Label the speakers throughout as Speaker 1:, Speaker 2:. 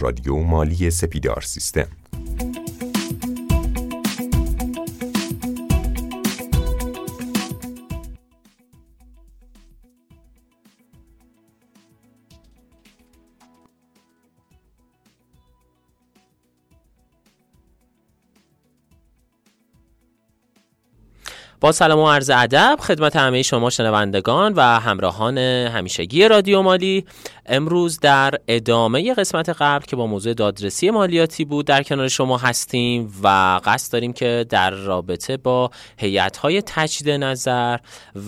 Speaker 1: رادیو مالی سپیدار سیستم.
Speaker 2: با سلام و عرض ادب خدمت همه شما شنوندگان و همراهان همیشگی رادیو مالی. امروز در ادامه قسمت قبل که با موضوع دادرسی مالیاتی بود در کنار شما هستیم و قصد داریم که در رابطه با هیئت‌های تجدید نظر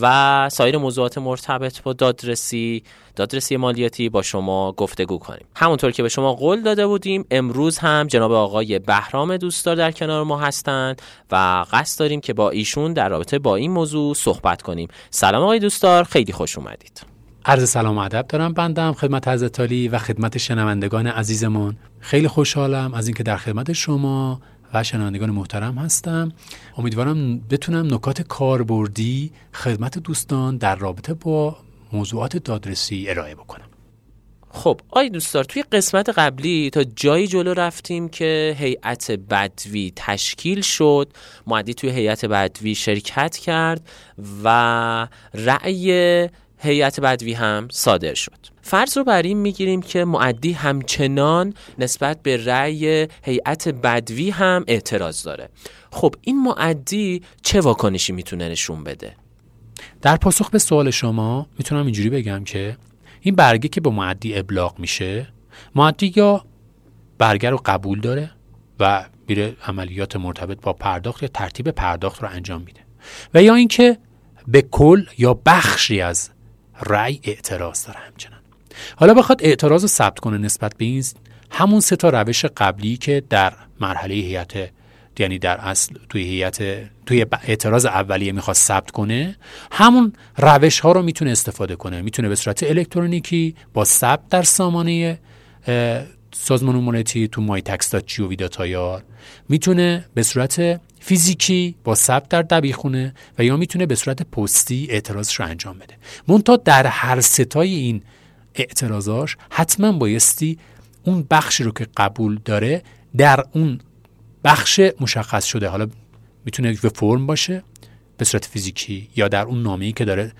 Speaker 2: و سایر موضوعات مرتبط با دادرسی دادرسی مالیاتی با شما گفتگو کنیم. همونطور که به شما قول داده بودیم امروز هم جناب آقای بهرام دوستدار در کنار ما هستند و قصد داریم که با ایشون در رابطه با این موضوع صحبت کنیم. سلام آقای دوستدار خیلی خوش اومدید.
Speaker 3: عرض سلام و ادب دارم بندم خدمت حضرت علی و خدمت شنوندگان عزیزمون. خیلی خوشحالم از اینکه در خدمت شما و شنوندگان محترم هستم. امیدوارم بتونم نکات کاربردی خدمت دوستان در رابطه با موضوعات دادرسی ارائه بکنم.
Speaker 2: خب آی دوستار توی قسمت قبلی تا جایی جلو رفتیم که هیئت بدوی تشکیل شد. معدی توی هیئت بدوی شرکت کرد و رأی هیئت بدوی هم صادر شد. فرض رو بر این می‌گیریم که معدی همچنان نسبت به رأی هیئت بدوی هم اعتراض داره. خب این معدی چه واکنشی می‌تونه نشون بده؟
Speaker 3: در پاسخ به سوال شما می‌تونم اینجوری بگم که این برگه که به معدی ابلاغ میشه معدی یا برگه رو قبول داره و میره عملیات مرتبط با پرداخت یا ترتیب پرداخت رو انجام میده. و یا اینکه به کل یا بخشی از رأی اعتراض داره همچنان. حالا بخواد اعتراض رو ثبت کنه نسبت به این همون سه تا روش قبلی که در مرحله هیئت یعنی در اصل توی هیئت توی اعتراض اولیه می‌خواد ثبت کنه همون روش ها رو می‌تونه استفاده کنه. می‌تونه به صورت الکترونیکی با ثبت در سامانه سازمان مالیاتی تو مای تکس می‌تونه به صورت فیزیکی با ثبت در دبیخونه و یا می‌تونه به صورت پستی اعتراضش رو انجام بده. منتها در هر ستای این اعتراضاش حتما بایستی اون بخشی رو که قبول داره در اون بخش مشخص شده. حالا می‌تونه به فرم باشه به صورت فیزیکی یا در اون نامه‌ای که داره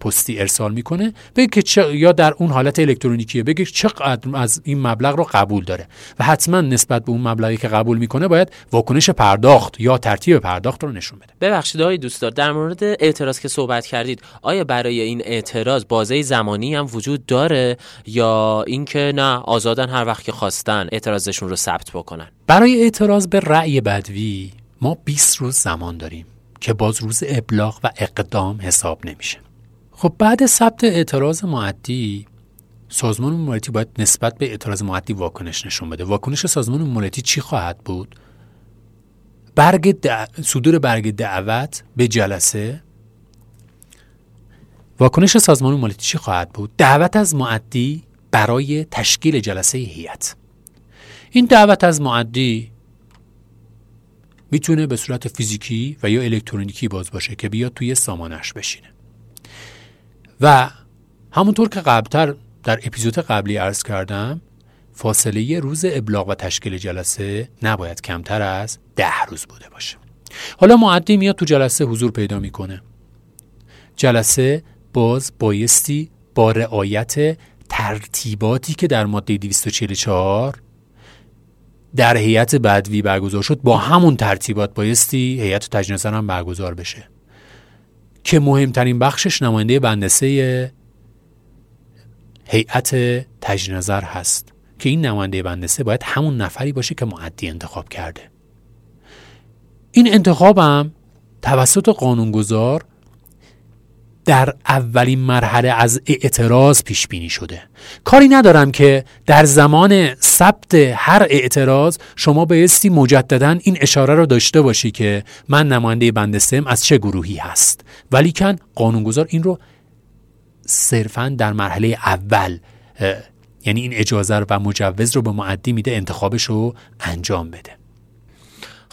Speaker 3: پستی ارسال می‌کنه. بگه چه یا در اون حالت الکترونیکیه. بگه چقدر از این مبلغ رو قبول داره. و حتما نسبت به اون مبلغی که قبول می‌کنه باید واکنش پرداخت یا ترتیب پرداخت رو نشون بده.
Speaker 2: ببخشید آقای دوستدار در مورد اعتراض که صحبت کردید آیا برای این اعتراض بازه زمانی هم وجود داره یا اینکه نه آزادن هر وقت که خواستن اعتراضشون رو ثبت بکنن؟
Speaker 3: برای اعتراض به رأی بدوی ما 20 روز زمان داریم. که باز روز ابلاغ و اقدام حساب نمیشه. خب بعد ثبت اعتراض معدی سازمان مالیاتی باید نسبت به اعتراض معدی واکنش نشون بده. واکنش سازمان مالیاتی چی خواهد بود؟ برگ صدور برگ دعوت به جلسه. واکنش سازمان مالیاتی چی خواهد بود؟ دعوت از معدی برای تشکیل جلسه هیئت. این دعوت از معدی می‌تونه به صورت فیزیکی و یا الکترونیکی باز باشه که بیاد توی سامانش بشینه. و همونطور که قبلتر در اپیزود قبلی عرض کردم فاصله روز ابلاغ و تشکیل جلسه نباید کمتر از ده روز بوده باشه. حالا معدی میاد تو جلسه حضور پیدا می‌کنه. جلسه باز بایستی با رعایت ترتیباتی که در ماده 244 در هیئت بدوی برگزار شد با همون ترتیبات بایستی هیئت تجنیز هم برگزار بشه. که مهمترین بخشش نماینده بندسه هیئت تجدید نظر هست که این نماینده بندسه باید همون نفری باشه که معدی انتخاب کرده. این انتخابم توسط قانونگذار در اولین مرحله از اعتراض پیش بینی شده. کاری ندارم که در زمان ثبت هر اعتراض شما بایستی مجددا این اشاره رو داشته باشی که من نماینده بند سم از چه گروهی هست. ولیکن قانونگذار این رو صرفا در مرحله اول یعنی این اجازه و مجوز رو به معدی میده انتخابش رو انجام بده.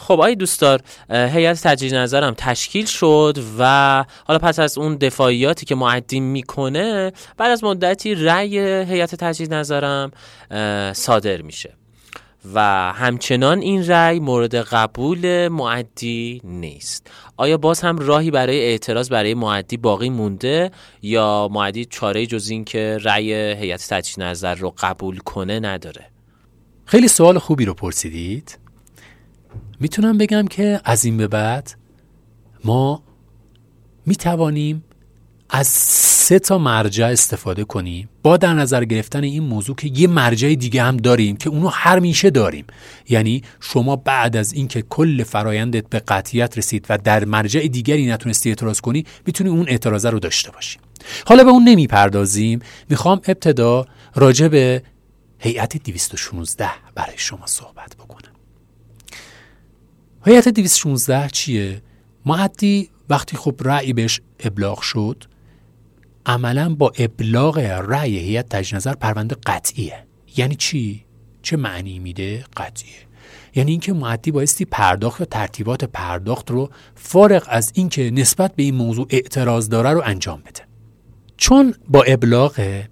Speaker 2: خب آی دوستار هیئت تجدید نظرم تشکیل شد و حالا پس از اون دفاعیاتی که معدی می‌کنه بعد از مدتی رأی هیئت تجدید نظرم صادر میشه. و همچنان این رأی مورد قبول معدی نیست. آیا باز هم راهی برای اعتراض برای معدی باقی مونده یا معدی چاره جز این که رأی هیئت تجدید نظر رو قبول کنه نداره؟
Speaker 3: خیلی سوال خوبی رو پرسیدید. می‌تونم بگم که از این به بعد ما می‌توانیم از سه تا مرجع استفاده کنیم. با در نظر گرفتن این موضوع که یه مرجع دیگه هم داریم که اونو هر میشه داریم. یعنی شما بعد از اینکه کل فرایندت به قطعیت رسید و در مرجع دیگری نتونستی اعتراض کنی می‌تونی اون اعتراضه رو داشته باشی. حالا به اون نمی‌پردازیم. می‌خوام ابتدا راجع به هیئت 216 برای شما صحبت بکنم. هیئت 216 چیه؟ معدی وقتی خب رأی بهش ابلاغ شد عملا با ابلاغ رأی هیئت تجدید پرونده قطعیه. یعنی چی؟ چه معنی میده؟ قطعیه. یعنی اینکه معدی بایستی پرداخت یا ترتیبات پرداخت رو فارغ از اینکه نسبت به این موضوع اعتراض داره رو انجام بده. چون با ابلاغ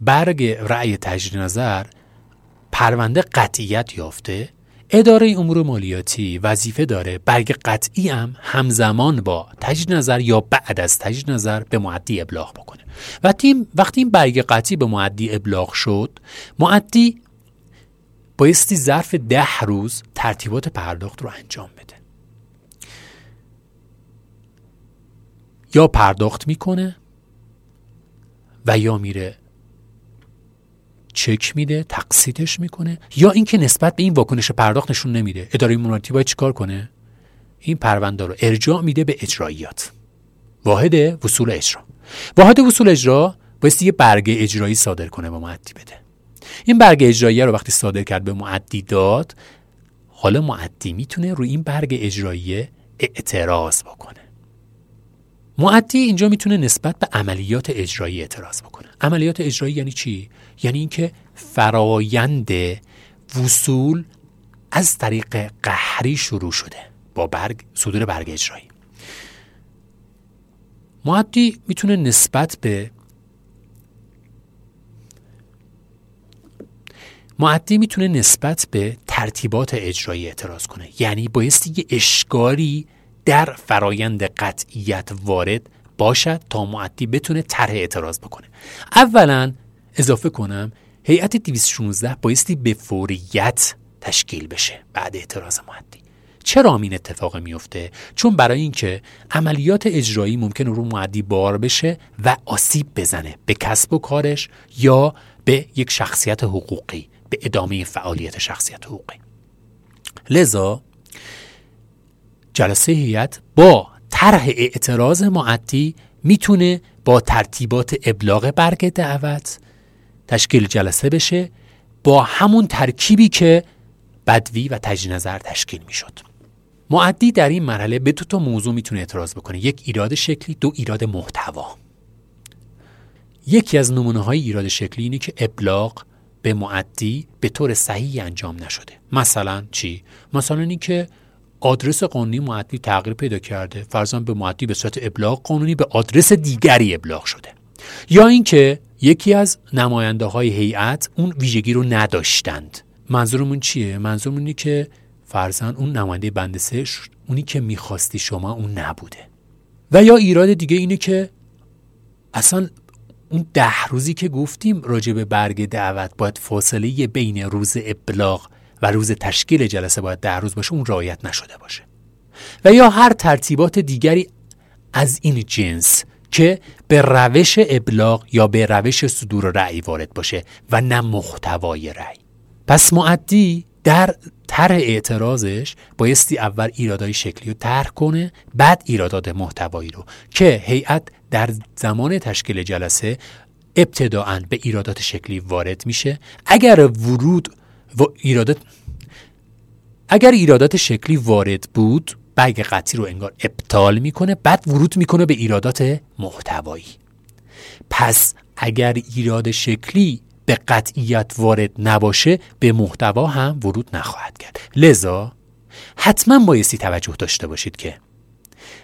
Speaker 3: برگ رأی تجدید نظر پرونده قطعیت یافته اداره امور مالیاتی وظیفه داره برگ قطعی هم همزمان با تجدید نظر یا بعد از تجدید نظر به معدی ابلاغ بکنه. و تیم وقتی این برگ قطعی به معدی ابلاغ شد معدی بایستی ظرف ده روز ترتیبات پرداخت رو انجام بده. یا پرداخت می‌کنه و یا میره چک میده تقسیطش می‌کنه یا اینکه نسبت به این واکنش پرداخت نشون نمیده. اداره مالیاتی باید چیکار کنه؟ این پرونده رو ارجاع میده به اجراییات. واحد وصول اجرا. واحد وصول اجرا باید یه برگه اجرایی صادر کنه به معدی بده. این برگه اجرایی رو وقتی صادر کرد به معدی داد حالا معدی می‌تونه روی این برگ اجرایی اعتراض بکنه. معدی اینجا می‌تونه نسبت به عملیات اجرایی اعتراض بکنه. عملیات اجرایی یعنی چی؟ یعنی اینکه فرایند وصول از طریق قهری شروع شده با برگ صدور برگ اجرایی. معدی می‌تونه نسبت به معدی می‌تونه نسبت به ترتیبات اجرایی اعتراض کنه. یعنی بایستی یه اشکاری در فرایند قطعیت وارد باشد تا معدی بتونه طرح اعتراض بکنه. اولا اضافه کنم هیئت 216 بایستی به فوریت تشکیل بشه. بعد اعتراض معدی چرا این اتفاق میفته؟ چون برای اینکه عملیات اجرایی ممکن رو معدی بار بشه و آسیب بزنه به کسب و کارش یا به یک شخصیت حقوقی به ادامه فعالیت شخصیت حقوقی. لذا جلسه هیئت با طرح اعتراض معدی می‌تونه با ترتیبات ابلاغ برگ دعوت تشکیل جلسه بشه با همون ترکیبی که بدوی و تجدید نظر تشکیل می‌شد. معدی در این مرحله به دو تا موضوع می‌تونه اعتراض بکنه. یک ایراد شکلی دو ایراد محتوا. یکی از نمونه های ایراد شکلی اینه که ابلاغ به معدی به طور صحیح انجام نشده. مثلا چی؟ مثلا اینکه آدرس قانونی معدی تغییر پیدا کرده. فرضاً به معدی به صورت ابلاغ قانونی به آدرس دیگری ابلاغ شده. یا اینکه یکی از نماینده های هیئت اون ویژگی رو نداشتند. منظورمون چیه؟ منظورمون اینه که فرضاً اون نماینده بند اونی که می‌خواستی شما اون نبوده. و یا ایراد دیگه اینه که اصلا اون ده روزی که گفتیم راجع به برگ دعوت باید فاصله بین روز ابلاغ و روز تشکیل جلسه باید ده روز باشه اون رعایت نشده باشه. و یا هر ترتیبات دیگری از این جنس که به روش ابلاغ یا به روش صدور رأی وارد باشه و نه محتوای رأی. پس معدی در طرح اعتراضش بایستی اول ایرادای شکلی رو طرح کنه بعد ایرادات محتوایی رو که هیئت در زمان تشکیل جلسه ابتداعا به ایرادات شکلی وارد میشه. اگر ورود و ایرادات اگر ایرادات شکلی وارد بود برگ قطعی رو انگار ابطال می‌کنه بعد ورود می‌کنه به ایرادات محتوایی. پس اگر ایراد شکلی به قطعیت وارد نباشه به محتوا هم ورود نخواهد کرد. لذا حتما بایستی توجه داشته باشید که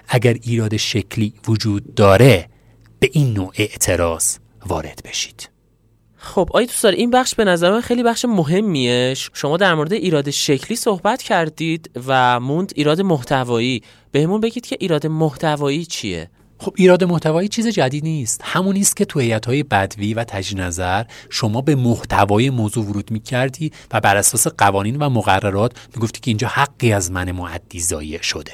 Speaker 3: اگر ایراد شکلی وجود داره به این نوع اعتراض وارد بشید.
Speaker 2: خب آی دوستان این بخش به نظر من خیلی بخش مهمیه. شما در مورد ایراد شکلی صحبت کردید و موند ایراد محتوایی. بهمون بگید که ایراد محتوایی چیه؟
Speaker 3: خب ایراد محتوایی چیز جدید نیست. همون نیست که تو های بدوی و تجدید نظر شما به محتوای موضوع ورود می‌کردی و بر اساس قوانین و مقررات می‌گفتی که اینجا حقی از من معدی شده.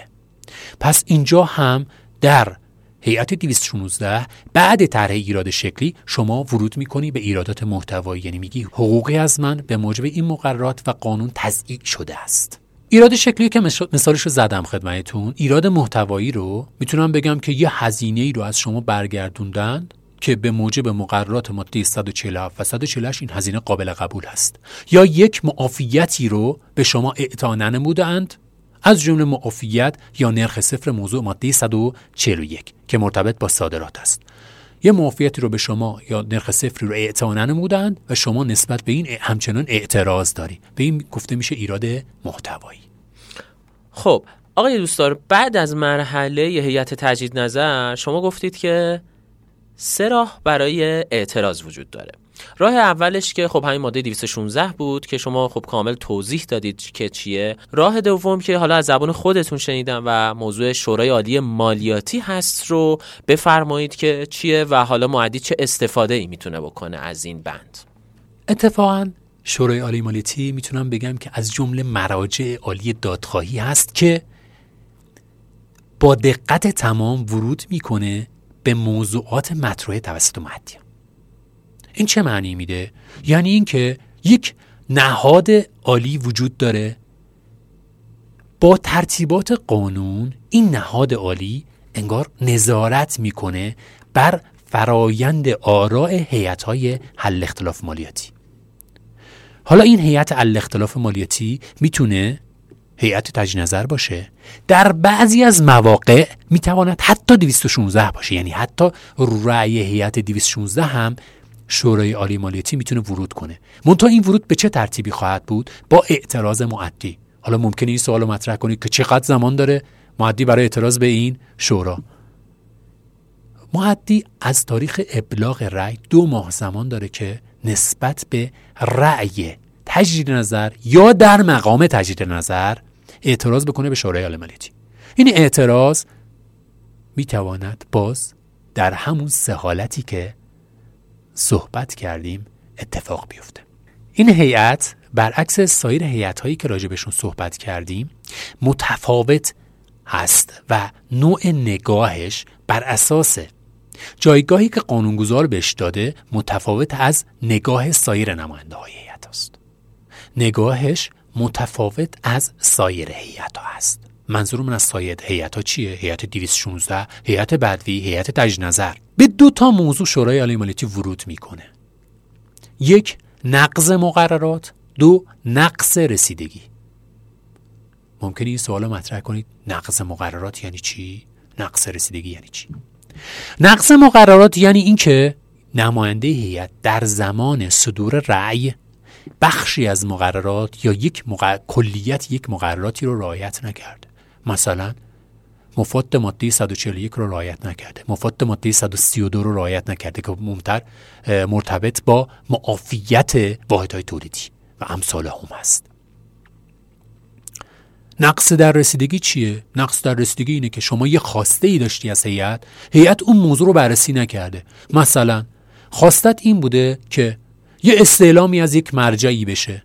Speaker 3: پس اینجا هم در هیئت 216 بعد طرح ایراد شکلی شما ورود می‌کنی به ایرادات محتوایی. یعنی میگی حقوقی از من به موجب این مقررات و قانون تضییع شده است. ایراد شکلی که مثالش رو زدم خدمتتون. ایراد محتوایی رو می‌تونم بگم که یه هزینه ای رو از شما برگردوندن که به موجب مقررات ماده 147 و 148 این هزینه قابل قبول است یا یک معافیتی رو به شما اعطا ننمودند از جمله معافیت یا نرخ صفر موضوع ماده 141 که مرتبط با صادرات است. یه معافیتی رو به شما یا نرخ صفری رو اعطا نمودند و شما نسبت به این همچنان اعتراض داری. به این گفته میشه ایراد محتوایی.
Speaker 2: خب آقای دوستار بعد از مرحله هیئت تجدید نظر شما گفتید که سه راه برای اعتراض وجود داره. راه اولش که خب همین ماده 216 بود که شما خب کامل توضیح دادید که چیه. راه دوم که حالا از زبان خودتون شنیدم و موضوع شورای عالی مالیاتی هست رو بفرمایید که چیه و حالا معدی چه استفاده ای می‌تونه بکنه از این بند.
Speaker 3: اتفاقا شورای عالی مالیاتی می‌تونم بگم که از جمله مراجع عالی دادخواهی هست که با دقت تمام ورود می‌کنه به موضوعات مطرح توسط معدیان این چه معنی میده؟ یعنی اینکه یک نهاد عالی وجود داره. با ترتیبات قانون این نهاد عالی انگار نظارت می‌کنه بر فرایند آراء هیئت های حل اختلاف مالیاتی. حالا این هیئت حل اختلاف مالیاتی می‌تونه هیئت تجدید نظر باشه. در بعضی از مواقع می‌تواند حتی 216 باشه. یعنی حتی رأی هیئت 216 هم شورای عالی مالیاتی می‌تونه ورود کنه. منتها این ورود به چه ترتیبی خواهد بود؟ با اعتراض معدی. حالا ممکنه این سوال رو مطرح کنید که چقدر زمان داره معدی برای اعتراض به این شورا. معدی از تاریخ ابلاغ رأی دو ماه زمان داره که نسبت به رأی تجدید نظر یا در مقام تجدید نظر اعتراض بکنه به شورای عالی مالیاتی. این اعتراض می‌تواند باز در همون سه حالتی که صحبت کردیم اتفاق بیفته. این هیئت برعکس سایر هیئت هایی که راجبشون صحبت کردیم متفاوت هست و نوع نگاهش بر اساس جایگاهی که قانونگذار بهش داده متفاوت از نگاه سایر نماینده های هیئت است. نگاهش متفاوت از سایر هیئت ها است منظور من از سایر هیئت ها چیه هیئت 216 هیئت بدوی هیئت تجدید نظر. به دو تا موضوع شورای عالی مالیاتی ورود می‌کنه. یک نقض مقررات. دو نقص رسیدگی. ممکنه این سوال مطرح کنید. نقض مقررات یعنی چی؟ نقص رسیدگی یعنی چی؟ نقض مقررات یعنی اینکه نماینده هیئت در زمان صدور رأی بخشی از مقررات یا یک کلیت یک مقرراتی رو رعایت نکرد. مثلا مفاد ماده 141 رو رعایت نکرده. مفاد ماده 132 رو رعایت نکرده که ممتر مرتبط با معافیت واحدهای تولیدی و امثال هم هست. نقص در رسیدگی چیه؟ نقص در رسیدگی اینه که شما یه خواسته ای داشتی از هیئت هیئت اون موضوع رو بررسی نکرده. مثلا خواستت این بوده که یه استعلامی از یک مرجعی بشه.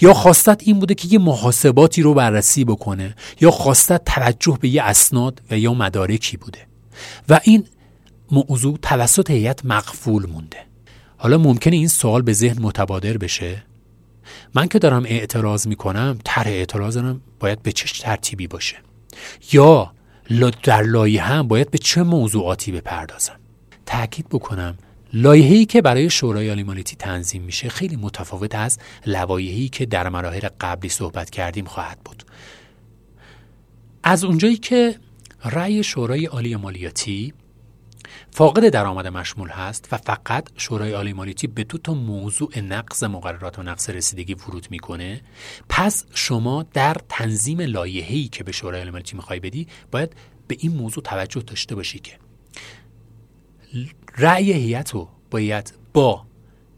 Speaker 3: یا خواستت این بوده که یه محاسباتی رو بررسی بکنه یا خواستت توجه به یه اسناد و یا مدارکی بوده. و این موضوع توسط هیئت مقفول مونده. حالا ممکنه این سوال به ذهن متبادر بشه؟ من که دارم اعتراض می‌کنم طرح اعتراضم باید به چه ترتیبی باشه؟ یا در لایه هم باید به چه موضوعاتی بپردازم؟ تاکید بکنم لایحه‌ای که برای شورای عالی مالیاتی تنظیم میشه خیلی متفاوت از لوایحی که در مراحل قبلی صحبت کردیم خواهد بود. از اونجایی که رأی شورای عالی مالیاتی فاقد درآمد مشمول هست و فقط شورای عالی مالیاتی به دو تا موضوع نقض مقررات و نقض رسیدگی ورود می‌کنه پس شما در تنظیم لایحه‌ای که به شورای عالی مالیاتی می‌خوای بدی باید به این موضوع توجه داشته باشی که رأی هیئت رو باید با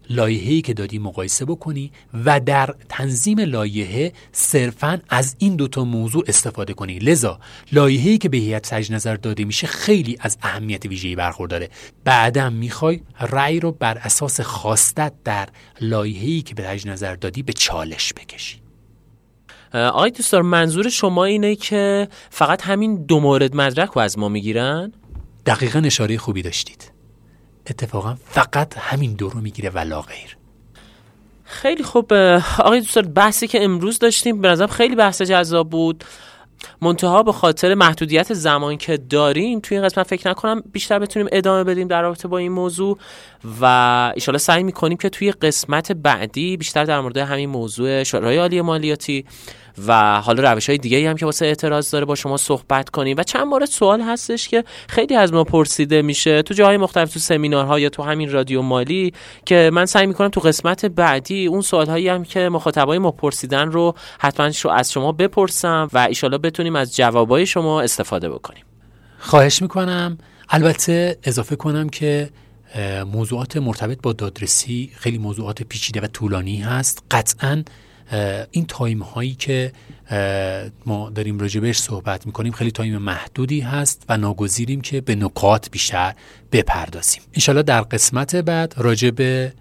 Speaker 3: لایحه‌ای که دادی مقایسه بکنی و در تنظیم لایحه صرفا از این دوتا موضوع استفاده کنی. لذا لایحه‌ای که به هیئت تجدید نظر داده میشه خیلی از اهمیت ویژه‌ای برخورداره. بعدم می‌خوای رأی رو بر اساس خواستت در لایحه‌ای که به تجدید نظر دادی به چالش بکشی.
Speaker 2: آقای دوستار منظور شما اینه که فقط همین دو مورد مدرک رو از ما می‌گیرن؟
Speaker 3: دقیقا اشاره خوبی داشتید. اتفاقا فقط همین دو رو می‌گیره ولا غیر
Speaker 2: خیلی خوب آقای دوستار بحثی که امروز داشتیم به نظرم خیلی بحث جذاب بود. منتها به خاطر محدودیت زمان که داریم توی این قسمت فکر نکنم بیشتر بتونیم ادامه بدیم در رابطه با این موضوع و ایشالا سعی می‌کنیم که توی قسمت بعدی بیشتر در مورد همین موضوع شورای عالی مالیاتی و حالا روش های دیگه هم که واسه اعتراض داره با شما صحبت کنیم. و چند مورد سوال هستش که خیلی از ما پرسیده میشه تو جاهای مختلف تو سمینارها یا تو همین رادیو مالی که من سعی می‌کنم تو قسمت بعدی اون سوال هم که مخاطبای ما پرسیدن رو حتما از شما بپرسم و ایشالا بتونیم از جوابای شما استفاده بکنیم.
Speaker 3: خواهش می‌کنم. البته اضافه کنم که موضوعات مرتبط با دادرسی خیلی موضوعات پیچیده و طولانی هست. قطعا این time هایی که ما داریم راجبش صحبت می‌کنیم خیلی تایم محدودی هست و ناگزیریم که به نکات بیشتر بپردازیم. انشالله در قسمت بعد راجب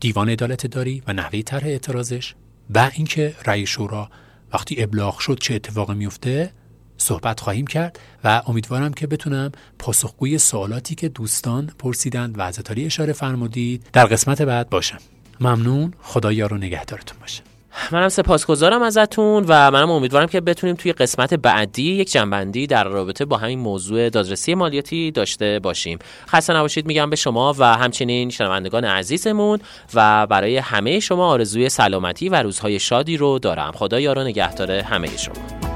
Speaker 3: دیوان عدالت داری و نحوه طرح اعتراضش و اینکه رأی شورا وقتی ابلاغ شد چه اتفاقی میفته صحبت خواهیم کرد و امیدوارم که بتونم پاسخگوی سوالاتی که دوستان پرسیدند و از اشاره فرمودید در قسمت بعد باشم. ممنون. خدا یار نگهدارتون باشه
Speaker 2: منم سپاسگزارم ازتون و منم امیدوارم که بتونیم توی قسمت بعدی یک جنبندی در رابطه با همین موضوع دادرسی مالیاتی داشته باشیم. خسته نباشید میگم به شما و همچنین شنوندگان عزیزمون و برای همه شما آرزوی سلامتی و روزهای شادی رو دارم. خدا یار و نگهدار همه شما.